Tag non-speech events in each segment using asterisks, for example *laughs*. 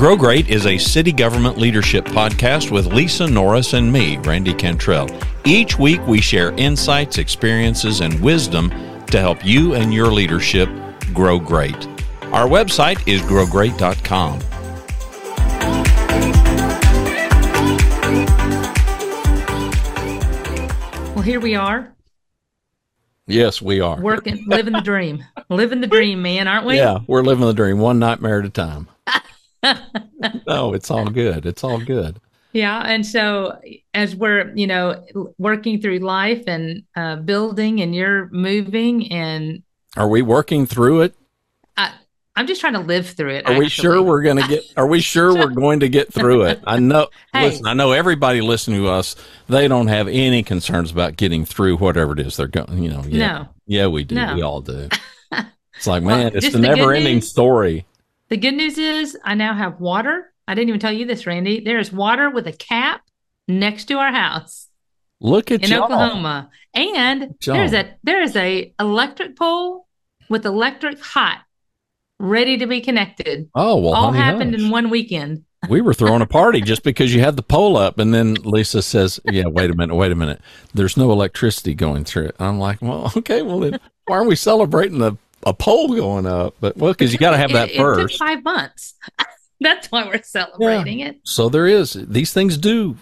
Grow Great is a city government leadership podcast with Lisa Norris and me, Randy Cantrell. Each week we share insights, experiences, and wisdom to help you and your leadership grow great. Our website is growgreat.com. Well, here we are. Yes, we are. Working, living the dream. living the dream, man, aren't we? Yeah, we're living the dream one nightmare at a time. *laughs* no, it's all good. It's all good. Yeah. And so as we're, you know, working through life and uh, building and you're moving and are we working through it? I, I'm just trying to live through it. Are actually. we sure we're going to get, are we *laughs* sure we're going to get through it? I know, *laughs* hey. listen, I know everybody listening to us, they don't have any concerns about getting through whatever it is they're going, you know. Yeah, no. Yeah, we do. No. We all do. It's like, man, well, it's the never ending story. The good news is I now have water. I didn't even tell you this, Randy. There is water with a cap next to our house. Look at in y'all. Oklahoma, and there's a there is a electric pole with electric hot, ready to be connected. Oh well, all happened hush. in one weekend. we were throwing a party just because you had the pole up, and then Lisa says, "Yeah, wait a minute, wait a minute. There's no electricity going through it." I'm like, "Well, okay, well then, why aren't we celebrating the a pole going up. But well, because you got to have that it, first. It took five months. *laughs* That's why we're celebrating yeah. it. So there is these things do.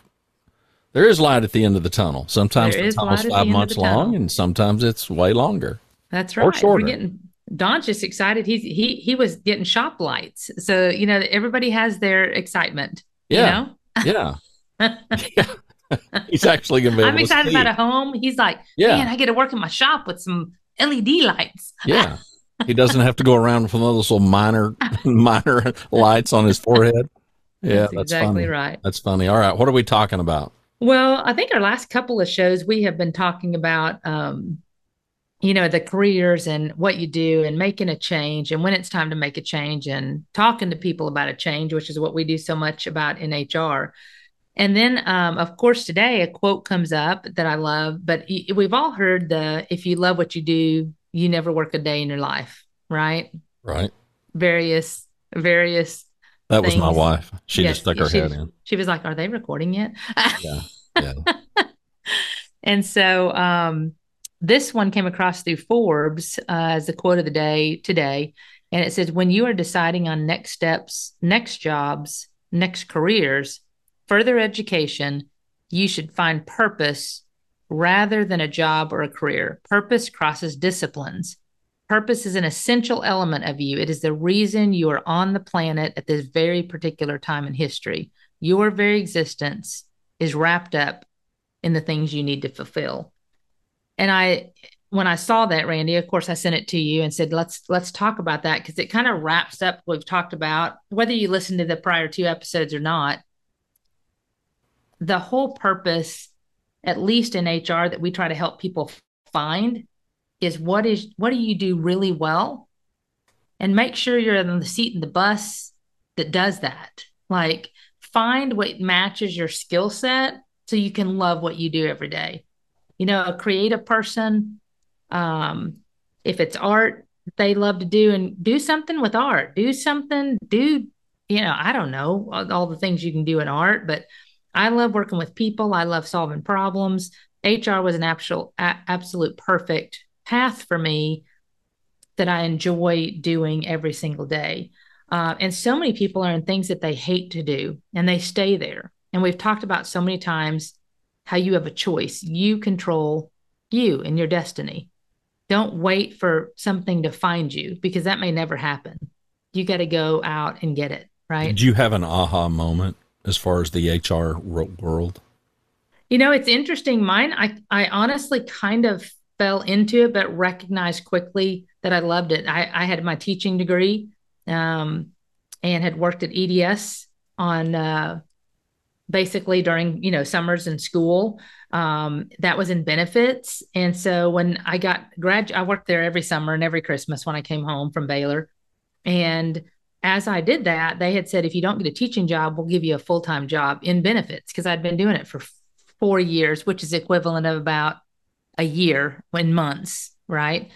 There is light at the end of the tunnel. Sometimes there the tunnel's five months long, and sometimes it's way longer. That's right. Or shorter. We're getting Don's just excited. He's he he was getting shop lights. So you know everybody has their excitement. Yeah. You know? Yeah. *laughs* yeah. *laughs* He's actually gonna be. I'm excited about a home. He's like, yeah. man, I get to work in my shop with some LED lights. *laughs* Yeah. He doesn't have to go around with those little miner *laughs* miner lights on his forehead. Yeah, that's, that's exactly funny. right. That's funny. All right, what are we talking about? Well, I think our last couple of shows we have been talking about um, you know, the careers and what you do and making a change and when it's time to make a change and talking to people about a change, which is what we do so much about in HR. And then, um, of course, today a quote comes up that I love, but we've all heard the if you love what you do, you never work a day in your life, right? Right. Various, various. That things. was my wife. She yes, just stuck her she, head in. She was like, Are they recording yet? yeah. *laughs* Yeah. and so um, this one came across through Forbes uh, as the quote of the day today. And it says, When you are deciding on next steps, next jobs, next careers, further education, you should find purpose rather than a job or a career. Purpose crosses disciplines. Purpose is an essential element of you. It is the reason you are on the planet at this very particular time in history. Your very existence is wrapped up in the things you need to fulfill. And I when I saw that, Randy, of course I sent it to you and said, let's let's talk about that because it kind of wraps up what we've talked about, whether you listen to the prior two episodes or not the whole purpose, at least in HR, that we try to help people find is what is what do you do really well? And make sure you're in the seat in the bus that does that. Like find what matches your skill set so you can love what you do every day. You know a creative person um if it's art they love to do and do something with art. Do something do you know i don't know all, all the things you can do in art but I love working with people. I love solving problems. HR was an absolute, absolute perfect path for me that I enjoy doing every single day. Uh, and so many people are in things that they hate to do and they stay there. And we've talked about so many times how you have a choice. You control you and your destiny. Don't wait for something to find you because that may never happen. You got to go out and get it, right? Did you have an aha moment? As far as the HR world? You know, it's interesting. Mine, I, I honestly kind of fell into it, but recognized quickly that I loved it. I, I had my teaching degree um, and had worked at EDS on uh, basically during, you know, summers in school. Um, that was in benefits. And so when I got grad, I worked there every summer and every Christmas when I came home from Baylor. And as I did that, they had said, if you don't get a teaching job, we'll give you a full time job in benefits because I'd been doing it for four years, which is equivalent of about a year in months, right?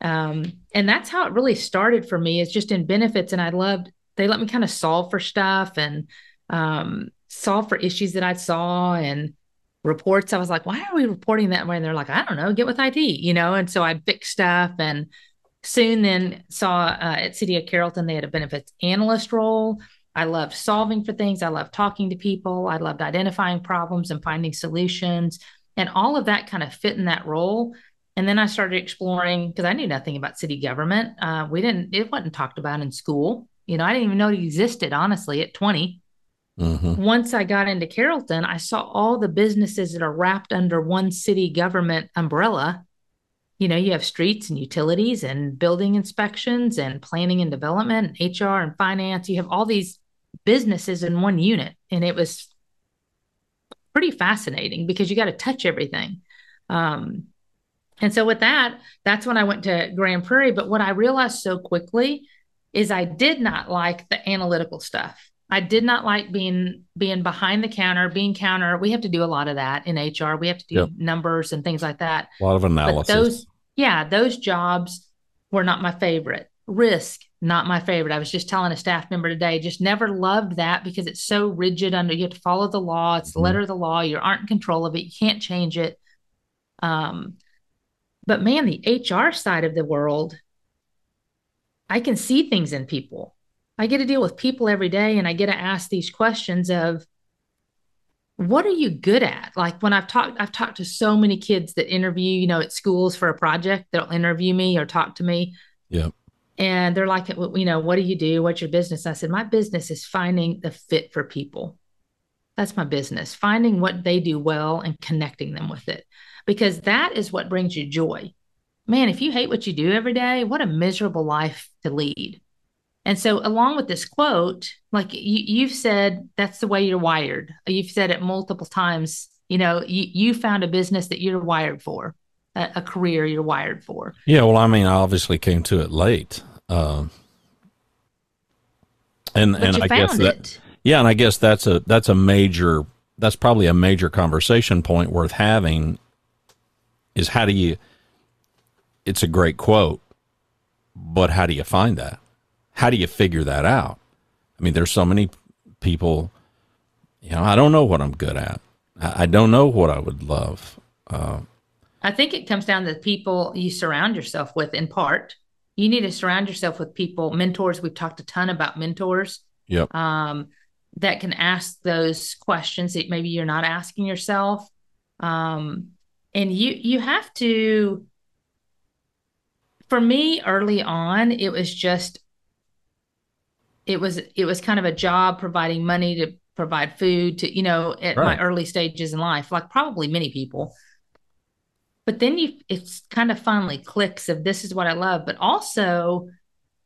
Um, and that's how it really started for me is just in benefits. And I loved they let me kind of solve for stuff and um, solve for issues that I saw and reports. I was like, why are we reporting that way? And they're like, I don't know, get with IT, you know? And so I fixed stuff and soon then saw uh, at City of Carrollton, they had a benefits analyst role. I loved solving for things. I loved talking to people. I loved identifying problems and finding solutions. And all of that kind of fit in that role. And then I started exploring because I knew nothing about city government. Uh, we didn't, it wasn't talked about in school. You know, I didn't even know it existed, honestly, at 20. Mm-hmm. Once I got into Carrollton, I saw all the businesses that are wrapped under one city government umbrella. You know, you have streets and utilities and building inspections and planning and development and HR and finance. You have all these businesses in one unit. And it was pretty fascinating because you got to touch everything. Um, and so with that, that's when I went to Grand Prairie. But what I realized so quickly is I did not like the analytical stuff. I did not like being being behind the counter, being counter. We have to do a lot of that in HR. We have to do yep. numbers and things like that. A lot of analysis. But those, yeah, those jobs were not my favorite. Risk, not my favorite. I was just telling a staff member today, just never loved that because it's so rigid under you have to follow the law. It's the mm-hmm. letter of the law. You aren't in control of it. You can't change it. Um, but man, the HR side of the world, I can see things in people. I get to deal with people every day and I get to ask these questions of what are you good at? Like when I've talked, I've talked to so many kids that interview, you know, at schools for a project, they'll interview me or talk to me. Yeah. And they're like, you know, what do you do? What's your business? I said, my business is finding the fit for people. That's my business, finding what they do well and connecting them with it, because that is what brings you joy. Man, if you hate what you do every day, what a miserable life to lead. And so, along with this quote, like you, you've said, that's the way you're wired. You've said it multiple times. You know, you, you found a business that you're wired for a, a career you're wired for. Yeah, well, I mean, I obviously came to it late, uh, and but and I guess that it. yeah, and I guess that's a that's a major that's probably a major conversation point worth having. Is how do you? It's a great quote, but how do you find that? How do you figure that out? I mean, there's so many people. You know, I don't know what I'm good at. I don't know what I would love. Uh, I think it comes down to the people you surround yourself with in part. You need to surround yourself with people, mentors. We've talked a ton about mentors. Yep. Um, that can ask those questions that maybe you're not asking yourself. Um, and you you have to for me early on it was just it was it was kind of a job providing money to provide food to you know at right. my early stages in life like probably many people but then you it's kind of finally clicks of this is what I love. But also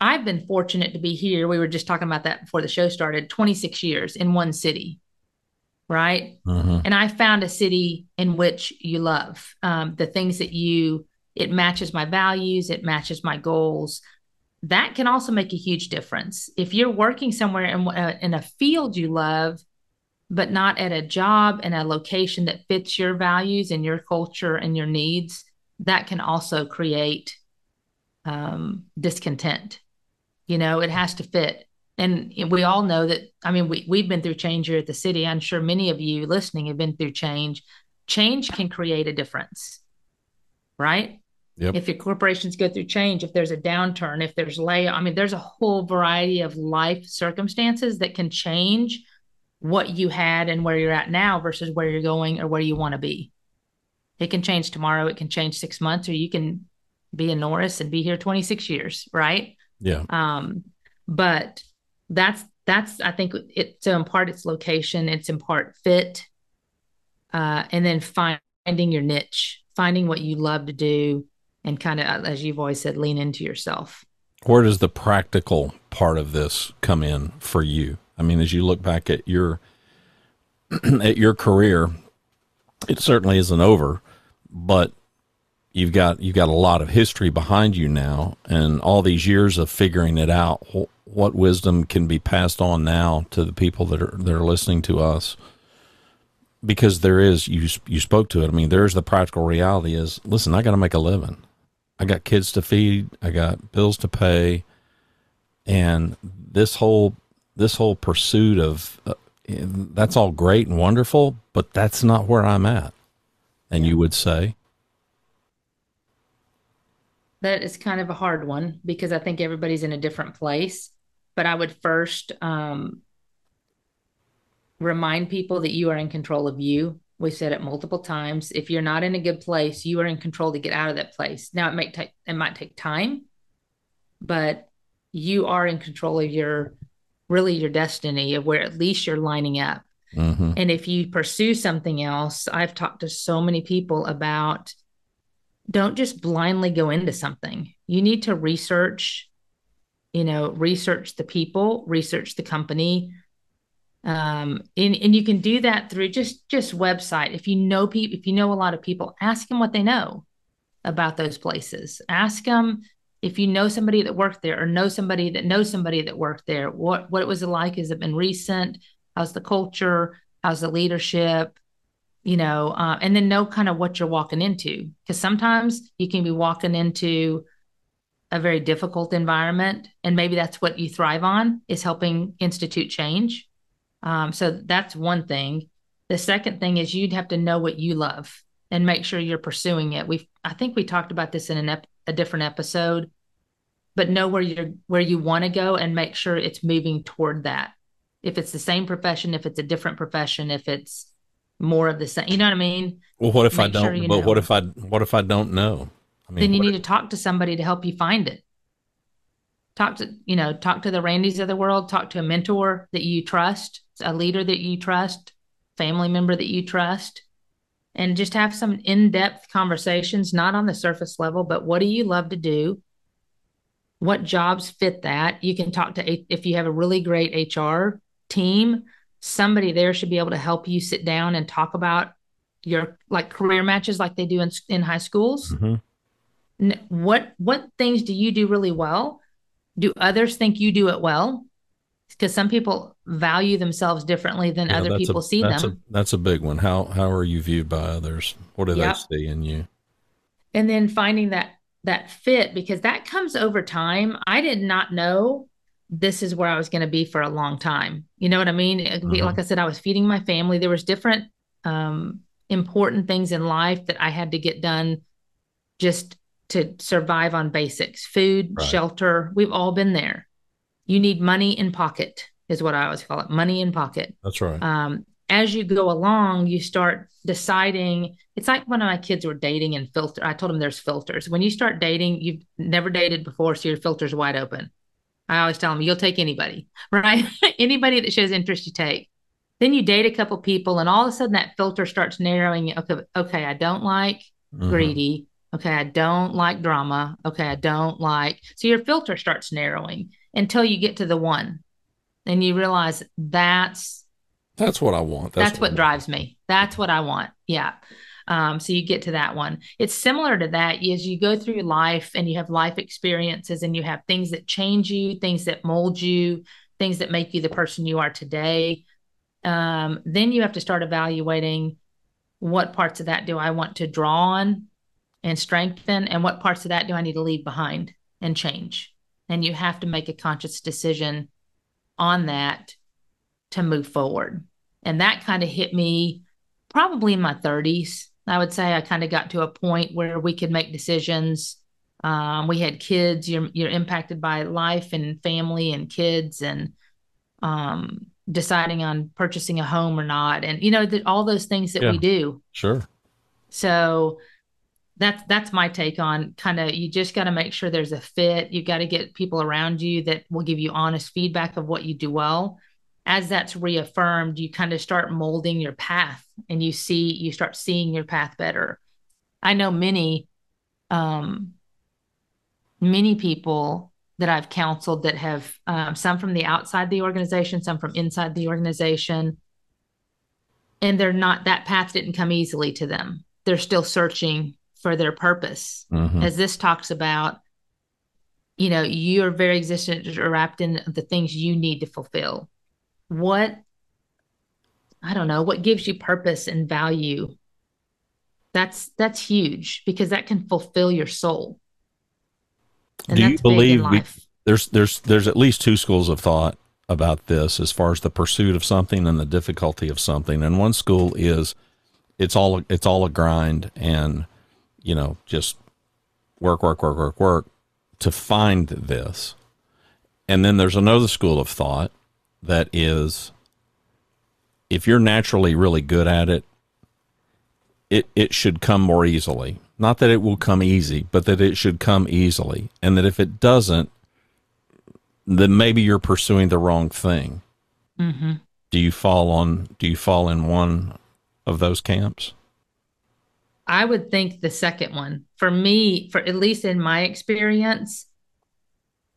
I've been fortunate to be here. We were just talking about that before the show started, 26 years in one city. Right. Mm-hmm. And I found a city in which you love um, the things that you, it matches my values, it matches my goals. That can also make a huge difference. If you're working somewhere in, uh, in a field you love, but not at a job and a location that fits your values and your culture and your needs, that can also create um, discontent. You know, it has to fit. And we all know that, I mean, we, we've been through change here at the city. I'm sure many of you listening have been through change. Change can create a difference, right? Yep. If your corporations go through change, if there's a downturn, if there's lay, I mean, there's a whole variety of life circumstances that can change what you had and where you're at now versus where you're going or where you want to be. It can change tomorrow, it can change six months, or you can be in Norris and be here 26 years, right? Yeah. Um, but that's that's I think it's so in part it's location, it's in part fit, uh, and then finding your niche, finding what you love to do, and kind of uh, as you've always said, lean into yourself. Where does the practical part of this come in for you? I mean, as you look back at your *clears throat* at your career, it certainly isn't over, but you've got you've got a lot of history behind you now, and all these years of figuring it out. What wisdom can be passed on now to the people that are that are listening to us? Because there is you you spoke to it. I mean, there's the practical reality. Is listen, I got to make a living. I got kids to feed. I got bills to pay, and this whole this whole pursuit of uh, that's all great and wonderful, but that's not where I'm at. And you would say that is kind of a hard one because I think everybody's in a different place. But I would first um, remind people that you are in control of you. We said it multiple times. If you're not in a good place, you are in control to get out of that place. Now it might take it might take time, but you are in control of your really your destiny of where at least you're lining up. Mm-hmm. And if you pursue something else, I've talked to so many people about don't just blindly go into something. You need to research, you know, research the people, research the company. Um, and, and you can do that through just just website. If you know people, if you know a lot of people, ask them what they know about those places. Ask them if you know somebody that worked there or know somebody that knows somebody that worked there, what what it was like? Has it been recent? How's the culture? How's the leadership? you know, uh, and then know kind of what you're walking into. Because sometimes you can be walking into a very difficult environment, and maybe that's what you thrive on is helping institute change. Um, so that's one thing. The second thing is you'd have to know what you love and make sure you're pursuing it. We I think we talked about this in an ep- a different episode, but know where you're where you want to go and make sure it's moving toward that. If it's the same profession, if it's a different profession, if it's more of the same. You know what I mean? Well, what if Make I don't? Sure but know. what if I what if I don't know? I mean, then you need if, to talk to somebody to help you find it. Talk to you know, talk to the Randys of the world. Talk to a mentor that you trust, a leader that you trust, family member that you trust, and just have some in depth conversations, not on the surface level, but what do you love to do? What jobs fit that? You can talk to if you have a really great HR team somebody there should be able to help you sit down and talk about your like career matches like they do in, in high schools mm-hmm. what what things do you do really well do others think you do it well because some people value themselves differently than yeah, other people a, see that's them a, that's a big one how how are you viewed by others what do yep. they see in you and then finding that that fit because that comes over time i did not know this is where I was going to be for a long time. You know what I mean? Mm-hmm. Like I said, I was feeding my family. There was different um, important things in life that I had to get done just to survive on basics, food, right. shelter. We've all been there. You need money in pocket is what I always call it. Money in pocket. That's right. Um, as you go along, you start deciding. It's like when my kids were dating and filter. I told them there's filters. When you start dating, you've never dated before, so your filter's wide open I always tell them you'll take anybody, *laughs* right? anybody that shows interest, you take. Then you date a couple people, and all of a sudden that filter starts narrowing. Okay, okay, I don't like mm-hmm. greedy. Okay, I don't like drama. Okay, I don't like. So your filter starts narrowing until you get to the one, and you realize that's that's what I want. That's, that's what, what drives me. That's what I want. Yeah. Um, so you get to that one. It's similar to that as you go through life and you have life experiences and you have things that change you, things that mold you, things that make you the person you are today. Um, then you have to start evaluating what parts of that do I want to draw on and strengthen, and what parts of that do I need to leave behind and change. And you have to make a conscious decision on that to move forward. And that kind of hit me probably in my 30s. I would say I kind of got to a point where we could make decisions. Um, we had kids. You're you're impacted by life and family and kids and um, deciding on purchasing a home or not, and you know all those things that yeah, we do. Sure. So that's that's my take on kind of you just got to make sure there's a fit. You got to get people around you that will give you honest feedback of what you do well as that's reaffirmed, you kind of start molding your path and you see, you start seeing your path better. I know many, um, many people that I've counseled that have um, some from the outside the organization, some from inside the organization. And they're not, that path didn't come easily to them. They're still searching for their purpose. Mm-hmm. As this talks about, you know, your very existence are wrapped in the things you need to fulfill what I don't know, what gives you purpose and value. That's that's huge because that can fulfill your soul. And Do you believe we, there's there's there's at least two schools of thought about this as far as the pursuit of something and the difficulty of something. And one school is it's all it's all a grind and you know just work work work work work to find this. And then there's another school of thought that is if you're naturally really good at it, it it should come more easily. Not that it will come easy, but that it should come easily. And that if it doesn't, then maybe you're pursuing the wrong thing. Mm-hmm. Do you fall on? Do you fall in one of those camps? I would think the second one. For me, for at least in my experience,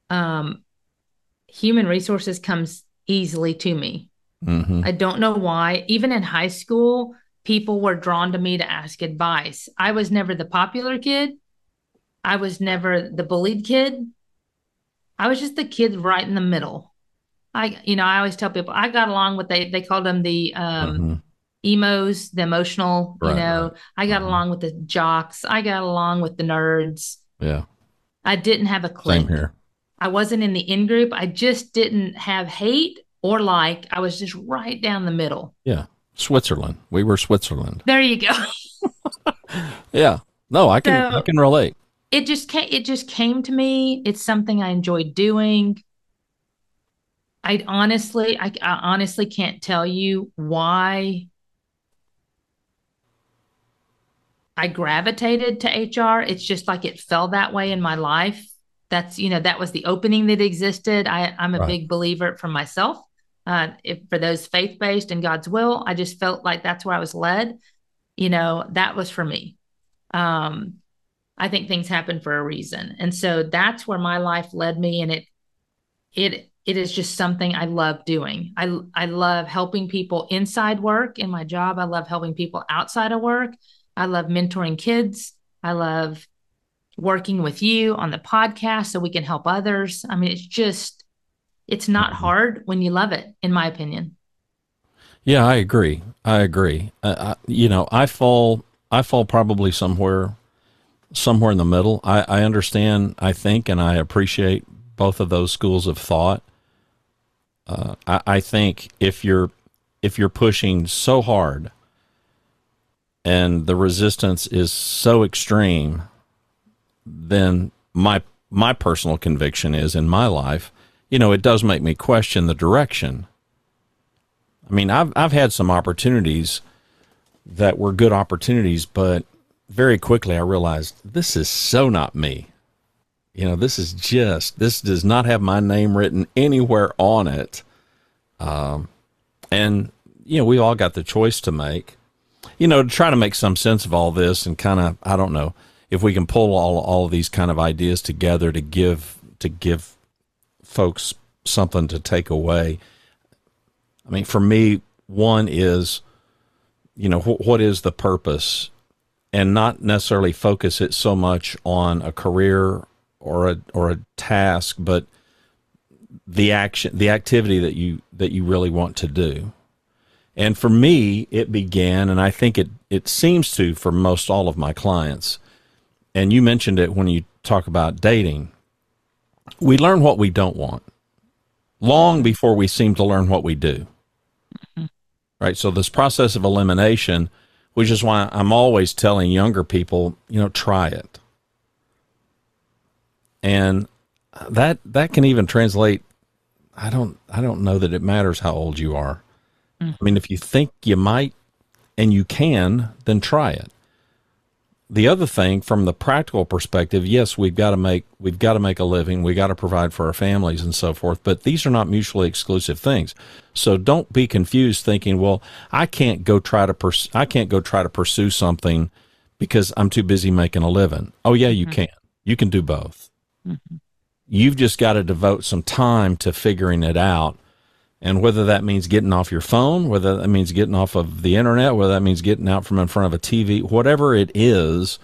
um, human resources comes easily to me. Mm-hmm. I don't know why. Even in high school, people were drawn to me to ask advice. I was never the popular kid. I was never the bullied kid. I was just the kid right in the middle. I, you know, I always tell people I got along with they they called them the um, Mm-hmm. Emos, the emotional. Right, you know, right. I got Mhm. along with the jocks. I got along with the nerds. Yeah, I didn't have a clique. same here. I wasn't in the in group. I just didn't have hate or like. I was just right down the middle. Yeah, Switzerland. We were Switzerland. There you go. *laughs* Yeah. No, I can So- I can relate. it just came it just came to me it's something i enjoy doing i honestly I, I honestly can't tell you why i gravitated to hr it's just like it fell that way in my life that's you know that was the opening that existed i i'm a Right. big believer for myself uh if for those faith-based and god's will i just felt like that's where i was led you know that was for me um I think things happen for a reason. And so that's where my life led me and it it it is just something I love doing. I I love helping people inside work in my job. I love helping people outside of work. I love mentoring kids. I love working with you on the podcast so we can help others. I mean, it's just it's not Mhm. hard when you love it in my opinion. Yeah, I agree. I agree. Uh, I, you know, I fall I fall probably somewhere somewhere in the middle. I, I understand, I think, and I appreciate both of those schools of thought. Uh, I, I think if you're if you're pushing so hard and the resistance is so extreme, then my my personal conviction is in my life, you know, it does make me question the direction. I mean, I've I've had some opportunities that were good opportunities, but very quickly I realized this is so not me. You know, this is just this does not have my name written anywhere on it. Um, and you know, we all got the choice to make. You know, to try to make some sense of all this and kind of I don't know if we can pull all all of these kind of ideas together to give to give folks something to take away. I mean, for me, one is, you know, wh- what is the purpose, and not necessarily focus it so much on a career or a or a task, but the action, the activity that you that you really want to do. And for me, it began, and I think it it seems to for most all of my clients. And you mentioned it when you talk about dating. We learn what we don't want long before we seem to learn what we do. Right. So, this process of elimination, which is why I'm always telling younger people, you know, try it. And that that can even translate I don't I don't know that it matters how old you are. Mm-hmm. I mean, if you think you might and you can, then try it. The other thing from the practical perspective, yes, we've got to make we've got to make a living, we got to provide for our families and so forth, but these are not mutually exclusive things. So don't be confused thinking, well, I can't go try to pers- I can't go try to pursue something because I'm too busy making a living. Oh yeah, you mm-hmm. can. You can do both. Mm-hmm. You've just got to devote some time to figuring it out. And whether that means getting off your phone, whether that means getting off of the internet, whether that means getting out from in front of a TV, whatever it is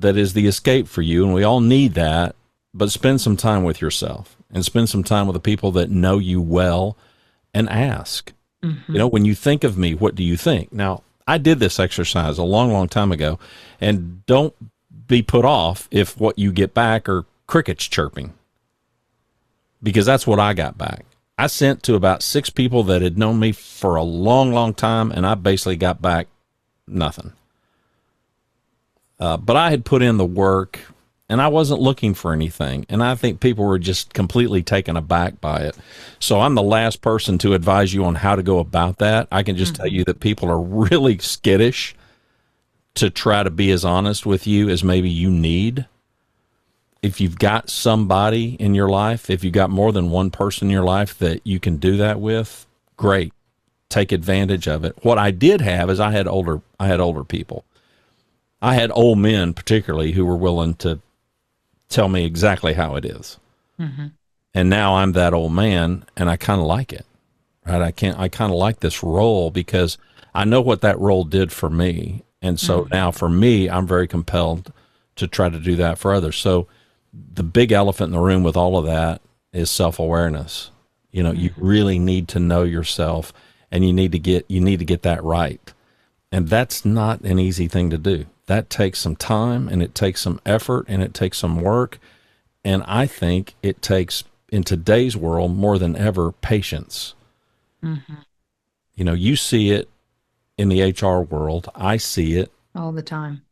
that is the escape for you, and we all need that, but spend some time with yourself and spend some time with the people that know you well and ask. You know, when you think of me, what do you think? Now, I did this exercise a long, long time ago, and don't be put off if what you get back are crickets chirping, because that's what I got back. I sent to about six people that had known me for a long, long time, and I basically got back nothing. Uh, but I had put in the work and I wasn't looking for anything. And I think people were just completely taken aback by it. So I'm the last person to advise you on how to go about that. I can just mm-hmm. tell you that people are really skittish to try to be as honest with you as maybe you need. If you've got somebody in your life, if you've got more than one person in your life that you can do that with, great. Take advantage of it. What I did have is I had older I had older people. I had old men particularly who were willing to tell me exactly how it is. Mm-hmm. And now I'm that old man and I kind of like it. Right? I can't I kind of like this role because I know what that role did for me. And so mm-hmm. now for me, I'm very compelled to try to do that for others. So the big elephant in the room with all of that is self-awareness. You know, mm-hmm. you really need to know yourself and you need to get you need to get that right. And that's not an easy thing to do that takes some time and it takes some effort and it takes some work. And I think it takes, in today's world, more than ever, patience. Mm-hmm. You know, you see it in the HR world, I see it all the time.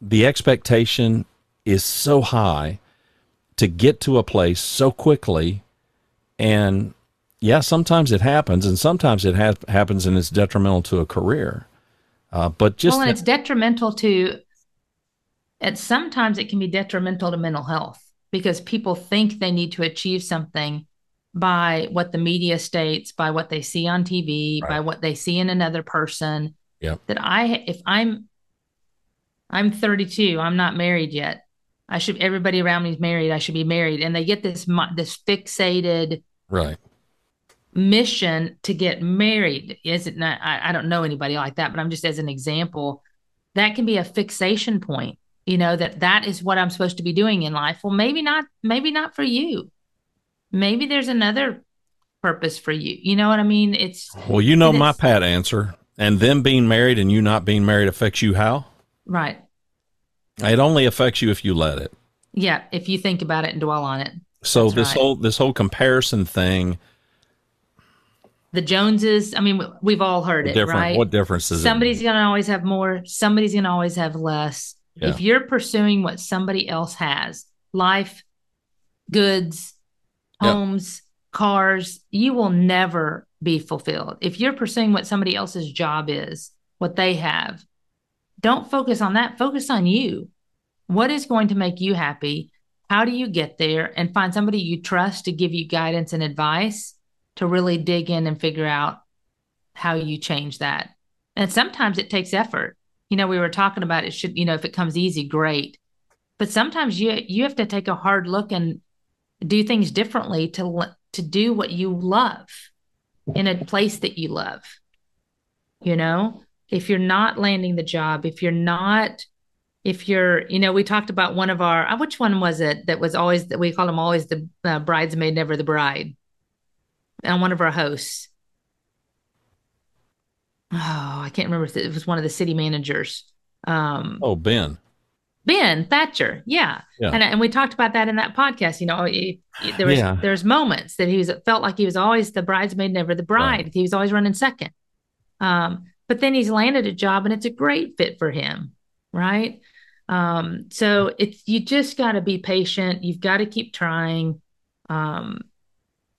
The expectation is so high to get to a place so quickly. And yeah, sometimes it happens, and sometimes it ha- happens and it's detrimental to a career. Uh, but just well, and it's detrimental to. And sometimes it can be detrimental to mental health because people think they need to achieve something by what the media states, by what they see on TV, right. by what they see in another person. Yeah. That I, if I'm, I'm 32, I'm not married yet. I should. Everybody around me is married. I should be married, and they get this this fixated right. mission to get married. Is it not I, I, don't know anybody like that but i'm just as an example that can be a fixation point you know that that is what i'm supposed to be doing in life. Well maybe not maybe not for you. Maybe there's another purpose for you. You know what i mean? It's well you know my pat answer. And them being married and you not being married affects you how? Right it only affects you if you let it yeah if you think about it and dwell on it so That's this right. whole this whole comparison thing the Joneses. I mean, we've all heard it, right? What difference is it? Somebody's going to always have more. Somebody's going to always have less. Yeah. If you're pursuing what somebody else has, life, goods, homes, yep. cars, you will never be fulfilled. If you're pursuing what somebody else's job is, what they have, don't focus on that. Focus on you. What is going to make you happy? How do you get there? And find somebody you trust to give you guidance and advice to really dig in and figure out how you change that. And sometimes it takes effort. You know, we were talking about it should, you know, if it comes easy, great. But sometimes you you have to take a hard look and do things differently to to do what you love in a place that you love. You know, if you're not landing the job, if you're not if you're, you know, we talked about one of our, uh, which one was it that was always that we call them always the uh, bridesmaid, never the bride and one of our hosts. Oh, I can't remember if it was one of the city managers. Um, oh, Ben. Ben Thatcher, yeah, yeah. And, and we talked about that in that podcast. You know, he, he, there was yeah. there's moments that he was felt like he was always the bridesmaid, never the bride. Right. He was always running second. Um, but then he's landed a job, and it's a great fit for him, right? Um, so it's you just got to be patient. You've got to keep trying. Um,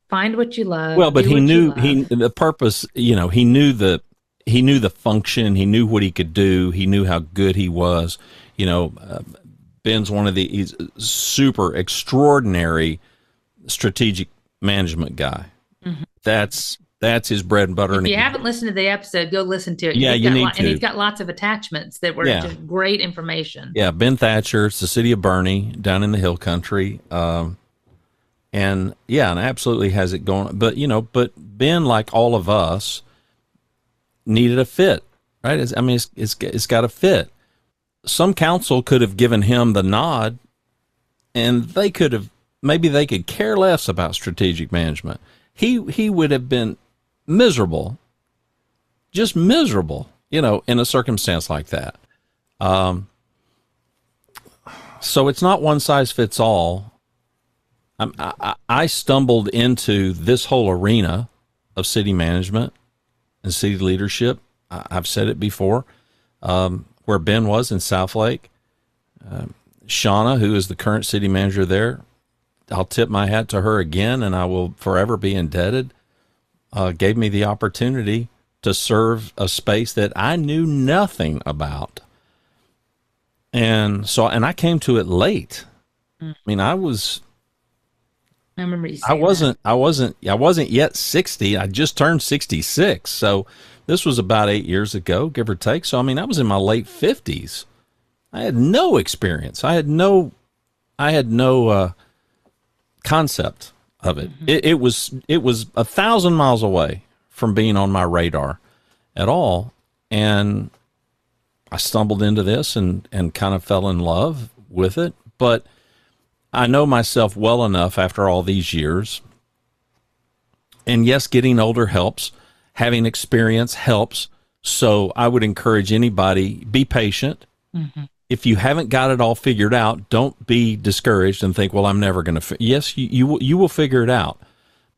find what you love. Well, but he knew he the purpose. You know, he knew the he knew the function. He knew what he could do. He knew how good he was. You know, uh, Ben's one of the he's super extraordinary strategic management guy. Mm-hmm. That's that's his bread and butter. If you haven't listened to the episode, go listen to it. Yeah, you need to. And he's got lots of attachments that were yeah. just great information. Yeah, Ben Thatcher. It's the city of Boerne down in the hill country. Um, and yeah, and absolutely has it going. But you know, but Ben, like all of us, needed a fit, right? It's, I mean, it's, it's it's got a fit. Some council could have given him the nod, and they could have maybe they could care less about strategic management. He he would have been miserable, just miserable, you know, in a circumstance like that. Um, so it's not one size fits all I, I stumbled into this whole arena of city management and city leadership. I, have said it before, um, where Ben was in Southlake. Uh, Shana, who is the current city manager there, I'll tip my hat to her again, and I will forever be indebted. Uh, gave me the opportunity to serve a space that I knew nothing about, and so and I came to it late. Mm. I mean, I was. I remember you. I wasn't. That. I wasn't. I wasn't yet sixty. I just turned sixty six. So this was about eight years ago, give or take. So I mean, I was in my late fifties. I had no experience. I had no. I had no. Uh, concept of it. Mm-hmm. it. It was it was a thousand miles away from being on my radar at all, and I stumbled into this and and kind of fell in love with it. But I know myself well enough after all these years. And yes, getting older helps. Having experience helps. So I would encourage anybody be patient. Mm-hmm if you haven't got it all figured out, don't be discouraged and think, "Well, I'm never going to." Fi-. Yes, you you will, you will figure it out,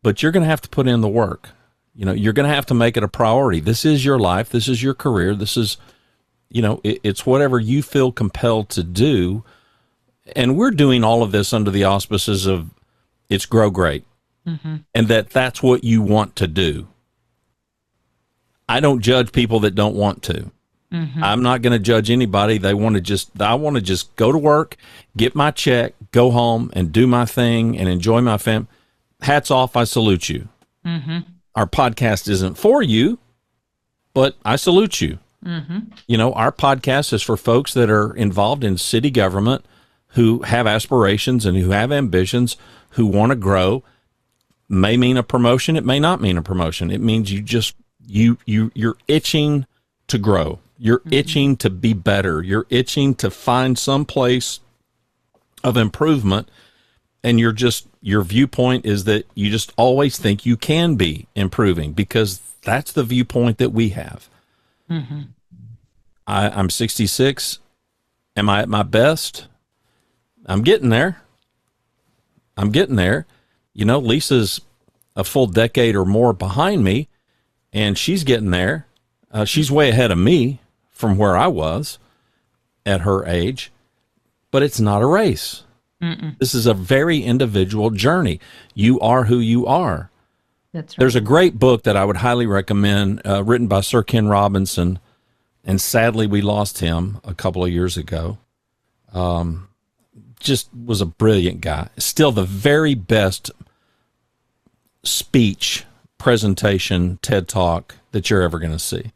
but you're going to have to put in the work. You know, you're going to have to make it a priority. This is your life. This is your career. This is, you know, it, it's whatever you feel compelled to do. And we're doing all of this under the auspices of it's grow great, mm-hmm. and that that's what you want to do. I don't judge people that don't want to. Mm-hmm. I'm not going to judge anybody. They want to just, I want to just go to work, get my check, go home and do my thing and enjoy my fam. Hats off. I salute you. Mm-hmm. Our podcast isn't for you, but I salute you. Mm-hmm. You know, our podcast is for folks that are involved in city government who have aspirations and who have ambitions, who want to grow. May mean a promotion. It may not mean a promotion. It means you just, you, you, you're itching to grow. You're mm-hmm. itching to be better. You're itching to find some place of improvement. And you're just, your viewpoint is that you just always think you can be improving because that's the viewpoint that we have. Mm-hmm. I, I'm 66. Am I at my best? I'm getting there. I'm getting there. You know, Lisa's a full decade or more behind me, and she's getting there. Uh, she's way ahead of me from where I was at her age, but it's not a race. Mm-mm. This is a very individual journey. You are who you are. That's right. There's a great book that I would highly recommend, uh, written by Sir Ken Robinson, and sadly we lost him a couple of years ago. Um, just was a brilliant guy. Still the very best speech presentation TED talk that you're ever going to see.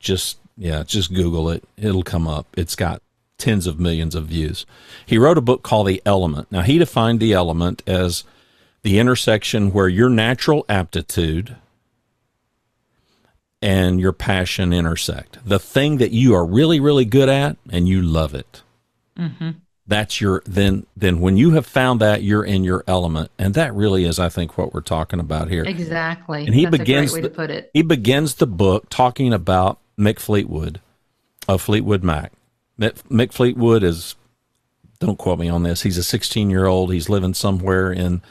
Just yeah, just Google it. It'll come up. It's got tens of millions of views. He wrote a book called The Element. Now, he defined the element as the intersection where your natural aptitude and your passion intersect. The thing that you are really, really good at and you love it. Mm-hmm. That's your then. Then when you have found that, you're in your element, and that really is, I think, what we're talking about here. Exactly. And he That's begins. The, he begins the book talking about Mick Fleetwood of Fleetwood Mac. Mick Fleetwood is, don't quote me on this, he's a 16 year old. He's living somewhere in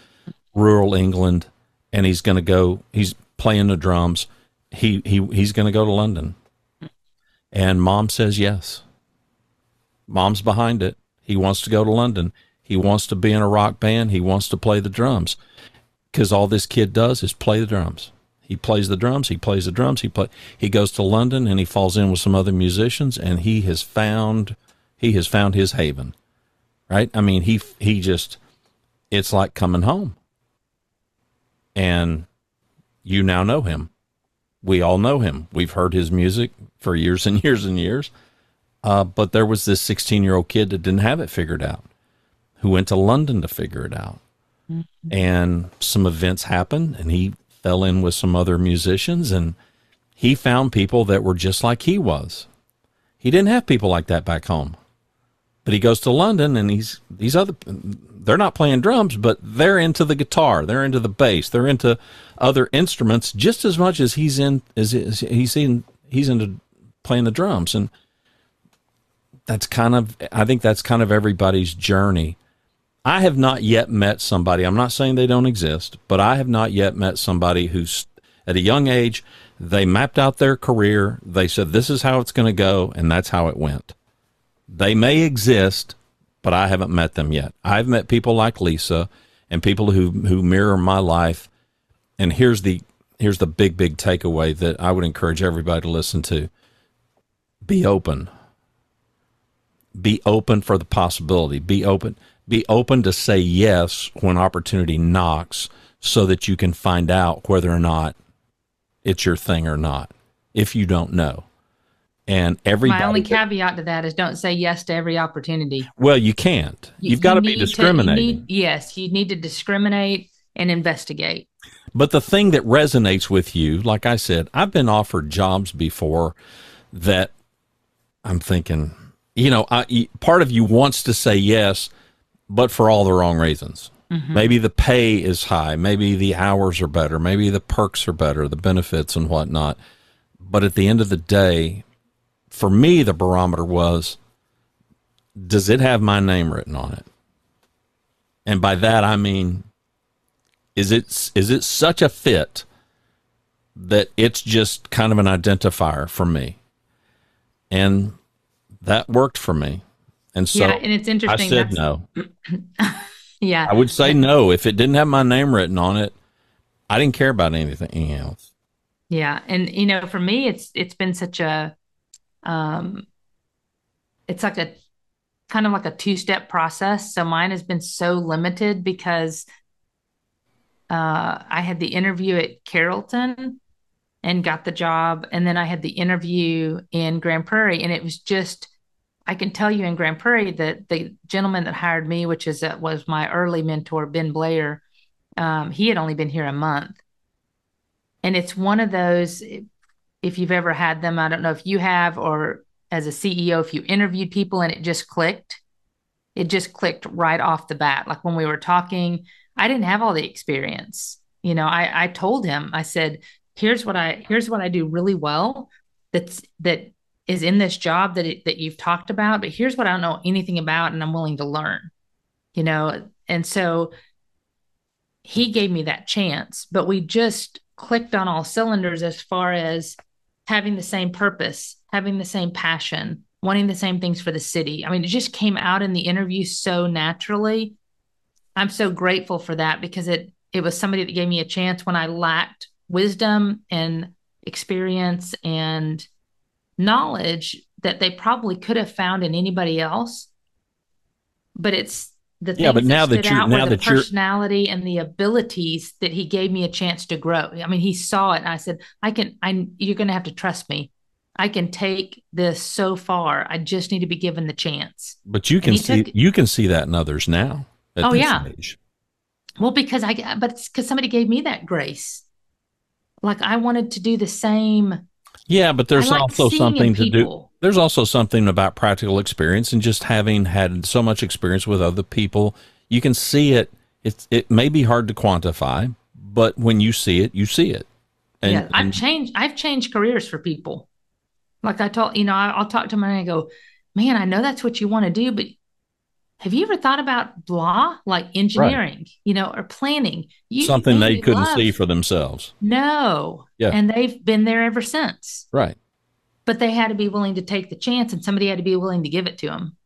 rural England and he's going to go, he's playing the drums. He, he, he's going to go to London. And mom says yes. Mom's behind it. He wants to go to London. He wants to be in a rock band. He wants to play the drums because all this kid does is play the drums. He plays the drums. He plays the drums. He play. He goes to London and he falls in with some other musicians, and he has found he has found his haven. Right? I mean, he he just it's like coming home. And you now know him. We all know him. We've heard his music for years and *laughs* years and years. Uh, but there was this 16 year old kid that didn't have it figured out, who went to London to figure it out. Mm-hmm. And some events happened, and he fell in with some other musicians and he found people that were just like he was. He didn't have people like that back home. But he goes to London and he's these other they're not playing drums, but they're into the guitar, they're into the bass, they're into other instruments just as much as he's in as he's in he's into playing the drums and that's kind of I think that's kind of everybody's journey I have not yet met somebody, I'm not saying they don't exist, but I have not yet met somebody who's at a young age, they mapped out their career. They said, this is how it's going to go. And that's how it went. They may exist, but I haven't met them yet. I've met people like Lisa and people who, who mirror my life. And here's the, here's the big, big takeaway that I would encourage everybody to listen to. Be open. Be open for the possibility. Be open be open to say yes when opportunity knocks so that you can find out whether or not it's your thing or not if you don't know. And every my only caveat to that is don't say yes to every opportunity. Well, you can't. You, have got to be discriminating. To, you need, yes, you need to discriminate and investigate. But the thing that resonates with you, like I said, I've been offered jobs before that I'm thinking, you know, I, part of you wants to say yes, but for all the wrong reasons. Mm-hmm. Maybe the pay is high. Maybe the hours are better. Maybe the perks are better, the benefits and whatnot. But at the end of the day, for me, the barometer was does it have my name written on it? And by that, I mean, is it, is it such a fit that it's just kind of an identifier for me? And that worked for me. And so yeah, and it's interesting. I said no. *clears throat* yeah. I would say no. If it didn't have my name written on it, I didn't care about anything else. Yeah. And you know, for me it's it's been such a um it's like a kind of like a two-step process. So mine has been so limited because uh I had the interview at Carrollton and got the job and then I had the interview in Grand Prairie and it was just I can tell you in Grand Prairie that the gentleman that hired me, which is uh, was my early mentor, Ben Blair, um, he had only been here a month, and it's one of those. If you've ever had them, I don't know if you have, or as a CEO, if you interviewed people and it just clicked, it just clicked right off the bat. Like when we were talking, I didn't have all the experience. You know, I I told him, I said, here's what I here's what I do really well. That's that is in this job that it, that you've talked about, but here's what I don't know anything about and I'm willing to learn. You know, and so he gave me that chance, but we just clicked on all cylinders as far as having the same purpose, having the same passion, wanting the same things for the city. I mean, it just came out in the interview so naturally. I'm so grateful for that because it it was somebody that gave me a chance when I lacked wisdom and experience and knowledge that they probably could have found in anybody else. But it's the yeah, but now that, that you're now the that personality and the abilities that he gave me a chance to grow. I mean, he saw it, and I said, "I can. I you're going to have to trust me. I can take this so far. I just need to be given the chance." But you can see took, you can see that in others now. oh yeah. Age. Well, because I but it's because somebody gave me that grace. Like I wanted to do the same yeah, but there's like also something to do. There's also something about practical experience and just having had so much experience with other people. You can see it. It's it may be hard to quantify, but when you see it, you see it. And, yeah, I've and, changed. I've changed careers for people. Like I told you know, I'll talk to them and I go, "Man, I know that's what you want to do, but have you ever thought about blah? Like engineering right. you know or planning? You, something they, couldn't love, see for themselves. No. Yeah. And they've been there ever since. Right. But they had to be willing to take the chance and somebody had to be willing to give it to them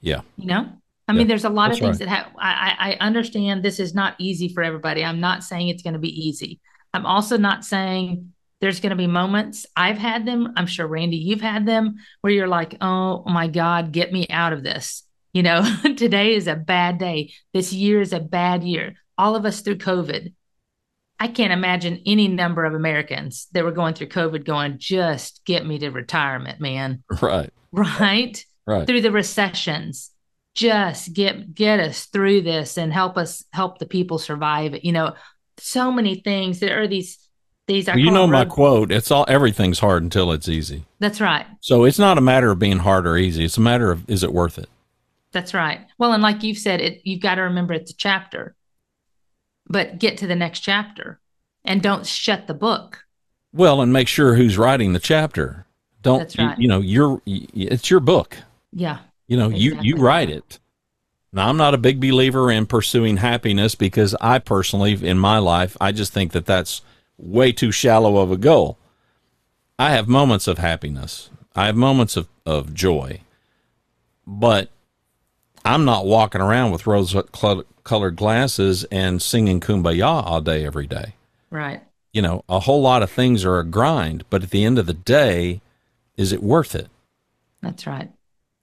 yeah. You know? I yeah. mean there's a lot That's of things right. that have I, I understand this is not easy for everybody. I'm not saying it's going to be easy. I'm also not saying there's going to be moments i've had them i'm sure randy you've had them where you're like oh my god get me out of this you know, *laughs* today is a bad day. This year is a bad year. All of us through COVID. I can't imagine any number of Americans that were going through COVID going, just get me to retirement, man. *laughs* Right. Right. Right. Through the recessions. Just get get us through this and help us help the people survive. You know, so many things. There are these these well, you know my quote it's all everything's hard until it's easy that's right so it's not a matter of being hard or easy it's a matter of is it worth it that's right. Well, and like you've said, it you've got to remember it's a chapter, but get to the next chapter and don't shut the book. Well, and make sure who's writing the chapter. Don't right. you, you, know you're it's your book. Yeah. You know exactly. you you write it. Now, I'm not a big believer in pursuing happiness because I personally, in my life, I just think that that's way too shallow of a goal. I have moments of happiness, I have moments of, of joy, but I'm not walking around with rose colored glasses and singing kumbaya all day, every day. Right. You know, a whole lot of things are a grind, but at the end of the day, is it worth it? That's right.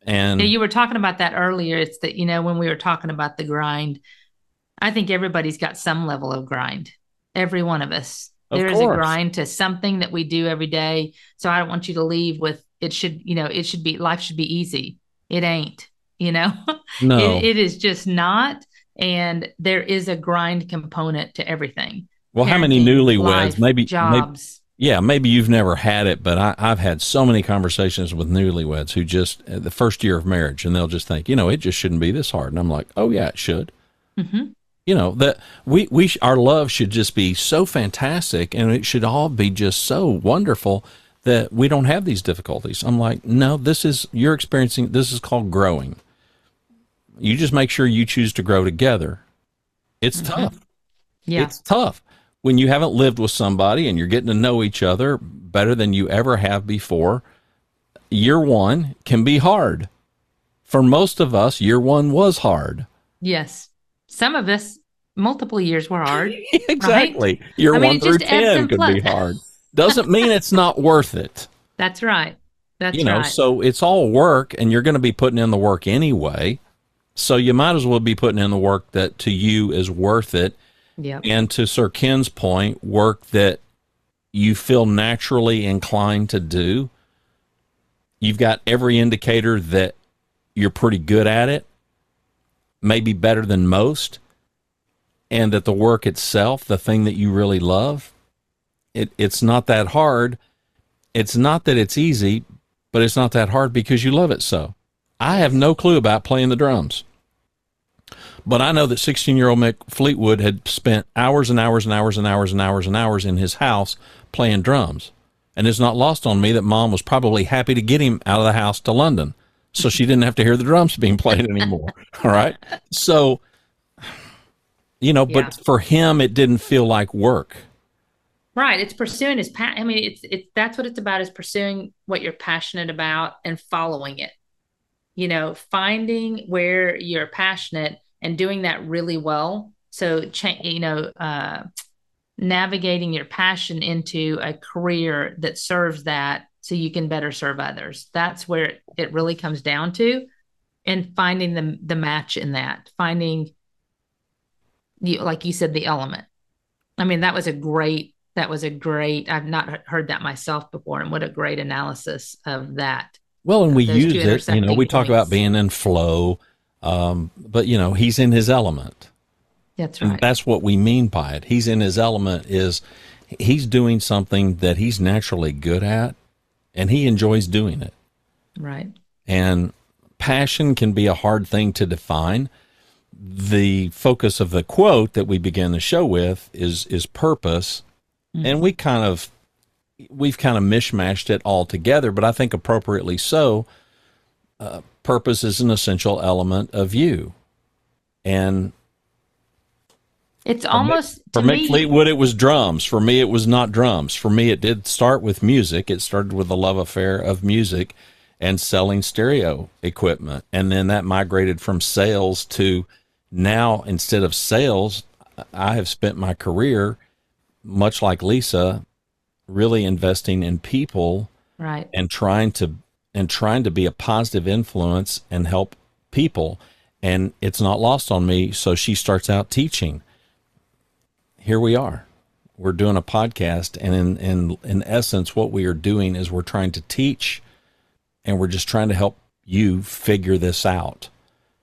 And yeah, you were talking about that earlier. It's that, you know, when we were talking about the grind, I think everybody's got some level of grind. Every one of us. Of there is a grind to something that we do every day. So I don't want you to leave with it should, you know, it should be life should be easy. It ain't, you know. *laughs* no, it, it is just not. And there is a grind component to everything. well, how many newlyweds? life, maybe, maybe, jobs. yeah, maybe you've never had it, but I, I've had so many conversations with newlyweds who just uh, the first year of marriage, and they'll just think, you know, it just shouldn't be this hard, and I'm like, oh yeah, it should. hmm you know that we we sh- our love should just be so fantastic and it should all be just so wonderful that we don't have these difficulties i'm like no this is you're experiencing this is called growing you just make sure you choose to grow together it's mm-hmm. tough Yeah. it's tough when you haven't lived with somebody and you're getting to know each other better than you ever have before year one can be hard for most of us year one was hard yes. Some of us, multiple years were hard. *laughs* exactly. Year I mean, one through ten could be hard. Doesn't mean it's not worth it. *laughs* That's right. That's you know, right. so it's all work, and you're going to be putting in the work anyway. So you might as well be putting in the work that to you is worth it, yep. and to Sir Ken's point, work that you feel naturally inclined to do. You've got every indicator that you're pretty good at it, maybe better than most, and that the work itself, the thing that you really love, it, it's not that hard. It's not that it's easy, but it's not that hard because you love it so. I have no clue about playing the drums. But I know that 16 year old Mick Fleetwood had spent hours and hours and hours and hours and hours and hours in his house playing drums. And it's not lost on me that mom was probably happy to get him out of the house to London so she didn't have to hear the drums being played anymore. *laughs* All right. So, you know, Yeah. but for him, it didn't feel like work. Right. It's pursuing his pa- I mean, it's it's that's what it's about is pursuing what you're passionate about and following it. You know, finding where you're passionate and doing that really well. So, cha- you know, uh, navigating your passion into a career that serves that so you can better serve others. That's where it really comes down to and finding the the match in that. Finding you like you said the element. I mean, that was a great that was a great I've not heard that myself before and what a great analysis of that. Well, and we use it. You know, we talk about being in flow, um, but you know, he's in his element. That's And right. that's what we mean by it. He's in his element is he's doing something that he's naturally good at and he enjoys doing it. right. And passion can be a hard thing to define. The focus of the quote that we began the show with is is purpose. And we kind of we've kind of mishmashed it all together, but I think appropriately so. Uh, purpose is an essential element of you. And It's almost For Mick me, Fleetwood, it was drums. For me, it was not drums. For me, it did start with music. It started with a love affair of music and selling stereo equipment. And then that migrated from sales to now, instead of sales, I have spent my career, much like Lisa, really investing in people right. and trying to and trying to be a positive influence and help people and it's not lost on me so she starts out teaching. Here we are. We're doing a podcast and in in in essence what we are doing is we're trying to teach and we're just trying to help you figure this out.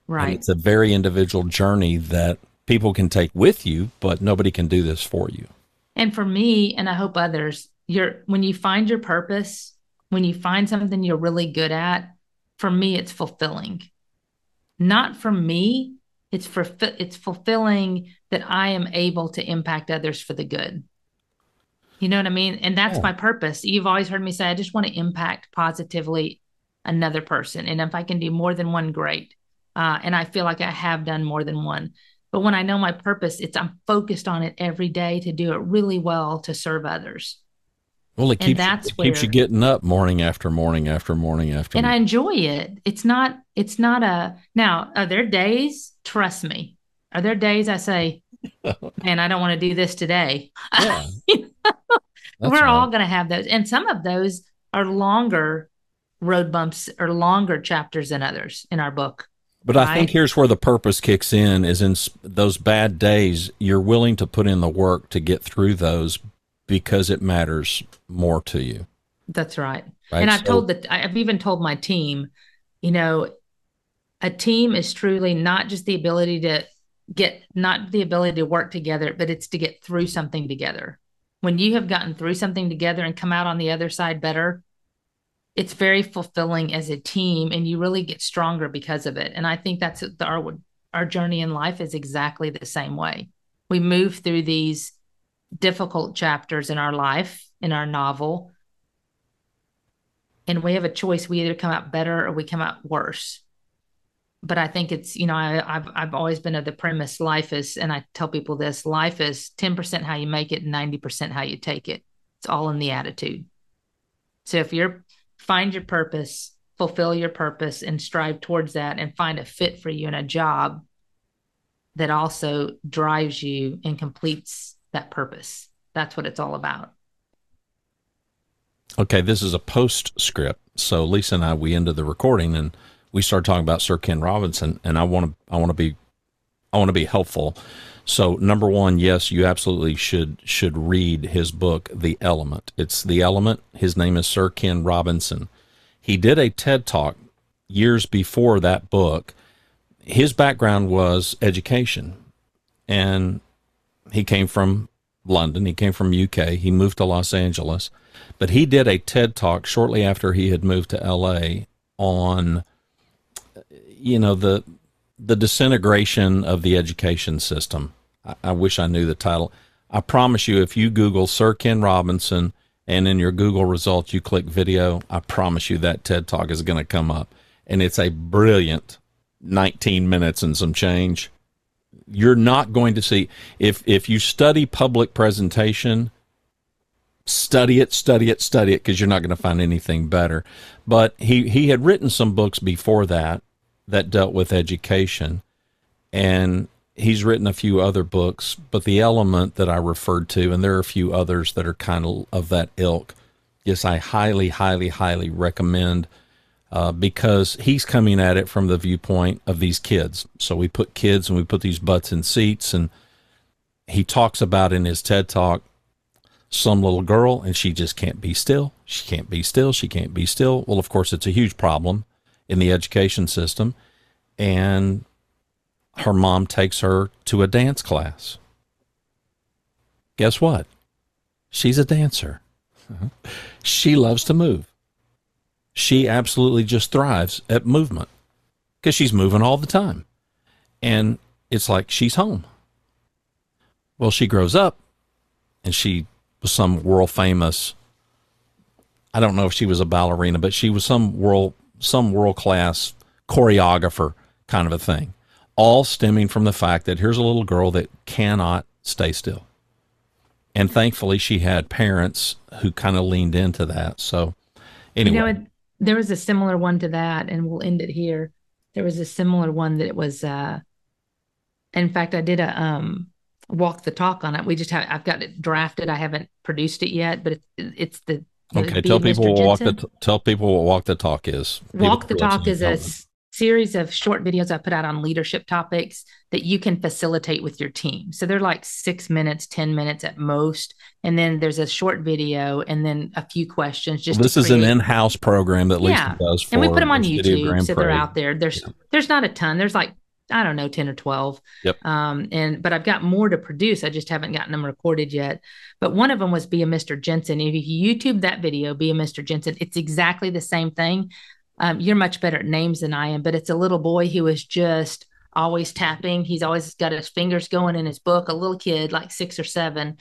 And Right. it's a very individual journey that people can take with you but nobody can do this for you. And for me, and I hope others, you're when you find your purpose, when you find something you're really good at, for me, it's fulfilling. Not for me, it's for it's fulfilling that I am able to impact others for the good. You know what I mean? And that's Yeah. my purpose. You've always heard me say, I just want to impact positively another person. And if I can do more than one, great. Uh, and I feel like I have done more than one. But when I know my purpose, it's I'm focused on it every day to do it really well to serve others. Well, it keeps, that's it where, keeps you getting up morning after morning after morning after. And morning. I enjoy it. It's not. It's not a. Now, are there days? Trust me. Are there days I say, *laughs* "Man, I don't want to do this today." Yeah. *laughs* We're right. all going to have those, and some of those are longer road bumps or longer chapters than others in our book. But right? I think here's where the purpose kicks in: is in those bad days, you're willing to put in the work to get through those because it matters more to you. That's right. right? And I've so, told that I've even told my team, you know, a team is truly not just the ability to get not the ability to work together, but it's to get through something together. When you have gotten through something together and come out on the other side better, it's very fulfilling as a team and you really get stronger because of it. And I think that's the, our our journey in life is exactly the same way. We move through these difficult chapters in our life, in our novel. And we have a choice. We either come out better or we come out worse. But I think it's, you know, I, have I've always been of the premise life is, and I tell people this life is 10% how you make it, 90% how you take it. It's all in the attitude. So if you're, find your purpose, fulfill your purpose, and strive towards that, and find a fit for you in a job that also drives you and completes that purpose. That's what it's all about. Okay, this is a postscript. So Lisa and I we ended the recording and we started talking about Sir Ken Robinson and I want to I want to be I want to be helpful. So number 1, yes, you absolutely should should read his book The Element. It's The Element. His name is Sir Ken Robinson. He did a TED Talk years before that book. His background was education. And he came from London. He came from UK. He moved to Los Angeles, but he did a TED talk shortly after he had moved to LA on, you know, the the disintegration of the education system. I, I wish I knew the title. I promise you, if you Google Sir Ken Robinson and in your Google results you click video, I promise you that TED talk is going to come up, and it's a brilliant 19 minutes and some change you're not going to see if if you study public presentation study it study it study it because you're not going to find anything better but he he had written some books before that that dealt with education and he's written a few other books but the element that i referred to and there are a few others that are kind of of that ilk yes i highly highly highly recommend uh, because he's coming at it from the viewpoint of these kids. So we put kids and we put these butts in seats, and he talks about in his TED talk some little girl and she just can't be still. She can't be still. She can't be still. Well, of course, it's a huge problem in the education system. And her mom takes her to a dance class. Guess what? She's a dancer. *laughs* She loves to move she absolutely just thrives at movement because she's moving all the time. And it's like she's home. Well, she grows up and she was some world famous. I don't know if she was a ballerina, but she was some world some world class choreographer kind of a thing. All stemming from the fact that here's a little girl that cannot stay still. And thankfully she had parents who kind of leaned into that. So anyway. You know, there was a similar one to that, and we'll end it here. There was a similar one that it was, uh, in fact, I did a um, walk the talk on it. We just have, I've got it drafted. I haven't produced it yet, but it's, it's the, okay. Tell people what walk the tell people what walk the talk is. Walk the talk is a series of short videos I put out on leadership topics that you can facilitate with your team. So they're like six minutes, 10 minutes at most. And then there's a short video and then a few questions. Just well, this is an in-house program that Lisa yeah. does. and we put them on YouTube. So they're out there. There's, yeah. there's not a ton. There's like, I don't know, 10 or 12. Yep. Um, and, but I've got more to produce. I just haven't gotten them recorded yet. But one of them was Be a Mr. Jensen. If you YouTube that video, Be a Mr. Jensen, it's exactly the same thing um, you're much better at names than I am, but it's a little boy who is just always tapping. He's always got his fingers going in his book, a little kid, like six or seven.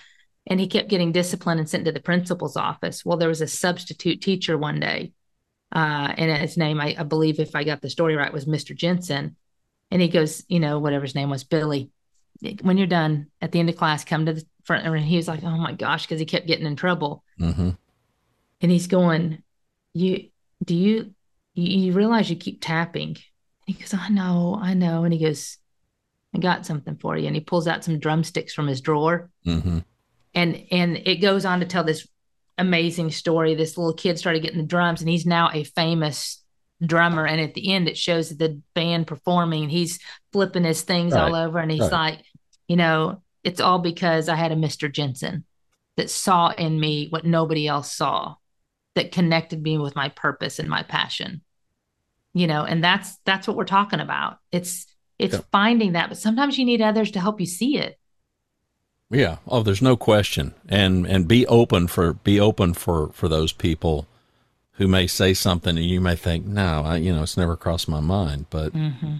And he kept getting disciplined and sent to the principal's office. Well, there was a substitute teacher one day, uh, and his name, I, I, believe, if I got the story right, was Mr. Jensen. And he goes, you know, whatever his name was, Billy, when you're done at the end of class, come to the front. And he was like, oh my gosh, because he kept getting in trouble. Mm-hmm. And he's going, you, do you, you, you realize you keep tapping? he goes, I know, I know. And he goes, I got something for you. And he pulls out some drumsticks from his drawer. Mm-hmm. And and it goes on to tell this amazing story. This little kid started getting the drums, and he's now a famous drummer. And at the end, it shows the band performing, and he's flipping his things right. all over. And he's right. like, you know, it's all because I had a Mr. Jensen that saw in me what nobody else saw, that connected me with my purpose and my passion. You know, and that's that's what we're talking about. It's it's yeah. finding that, but sometimes you need others to help you see it. Yeah. Oh, there's no question. And and be open for be open for for those people who may say something and you may think, no, I, you know, it's never crossed my mind, but mm-hmm.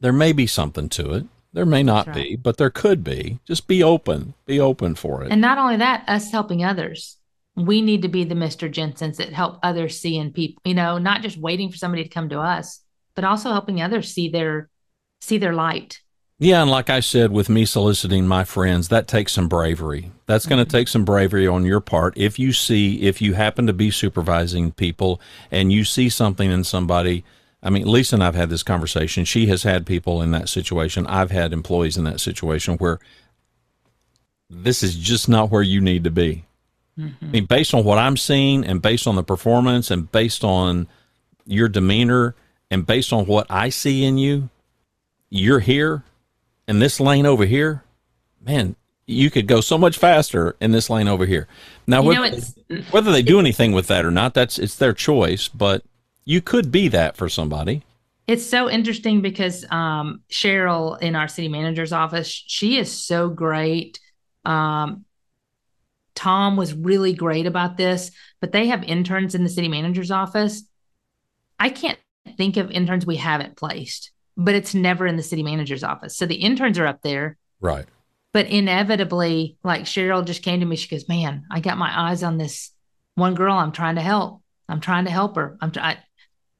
there may be something to it. There may not right. be, but there could be. Just be open. Be open for it. And not only that, us helping others. We need to be the Mr. Jensens that help others see in people, you know, not just waiting for somebody to come to us, but also helping others see their see their light. Yeah, and like I said, with me soliciting my friends, that takes some bravery. That's going to mm-hmm. take some bravery on your part. If you see, if you happen to be supervising people and you see something in somebody, I mean, Lisa and I've had this conversation. She has had people in that situation. I've had employees in that situation where this is just not where you need to be. Mm-hmm. I mean, based on what I'm seeing and based on the performance and based on your demeanor and based on what I see in you, you're here in this lane over here, man, you could go so much faster in this lane over here. Now, whether, whether they do anything with that or not, that's it's their choice. But you could be that for somebody. It's so interesting because um, Cheryl in our city manager's office, she is so great. Um, Tom was really great about this, but they have interns in the city manager's office. I can't think of interns we haven't placed but it's never in the city manager's office. So the interns are up there. Right. But inevitably, like Cheryl just came to me, she goes, Man, I got my eyes on this one girl I'm trying to help. I'm trying to help her. I'm trying,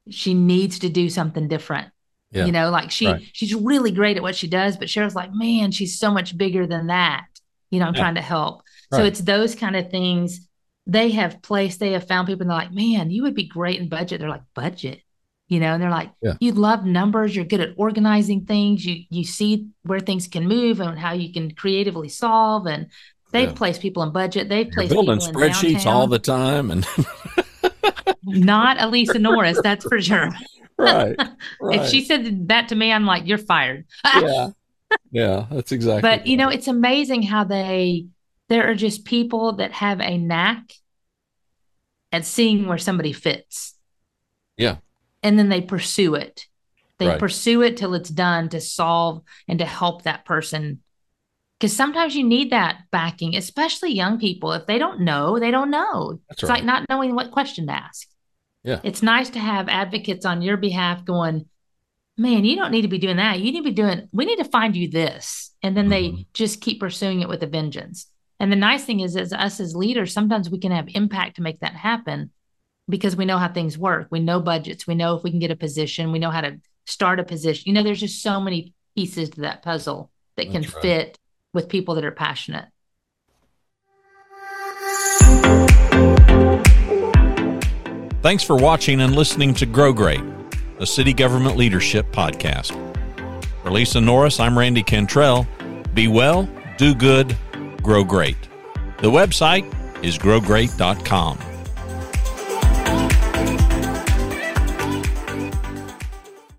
she needs to do something different. Yeah. You know, like she right. she's really great at what she does, but Cheryl's like, man, she's so much bigger than that. You know, I'm yeah. trying to help. Right. So it's those kind of things they have placed, they have found people and they're like, man, you would be great in budget. They're like, budget you know and they're like yeah. you love numbers you're good at organizing things you you see where things can move and how you can creatively solve and they've yeah. placed people in budget they've placed you're building spreadsheets all the time and *laughs* not elisa norris that's for sure. Right, right, *laughs* if she said that to me i'm like you're fired. Yeah. *laughs* Yeah that's exactly but right. you know it's amazing how they there are just people that have a knack at seeing where somebody fits. Yeah and then they pursue it. They right. pursue it till it's done to solve and to help that person. Because sometimes you need that backing, especially young people. If they don't know, they don't know. That's it's right. like not knowing what question to ask. Yeah. It's nice to have advocates on your behalf going, man, you don't need to be doing that. You need to be doing, we need to find you this. And then mm-hmm. they just keep pursuing it with a vengeance. And the nice thing is, as us as leaders, sometimes we can have impact to make that happen because we know how things work. We know budgets. We know if we can get a position. We know how to start a position. You know, there's just so many pieces to that puzzle that can right. fit with people that are passionate. Thanks for watching and listening to Grow Great, a city government leadership podcast. For Lisa Norris, I'm Randy Cantrell. Be well, do good, grow great. The website is growgreat.com.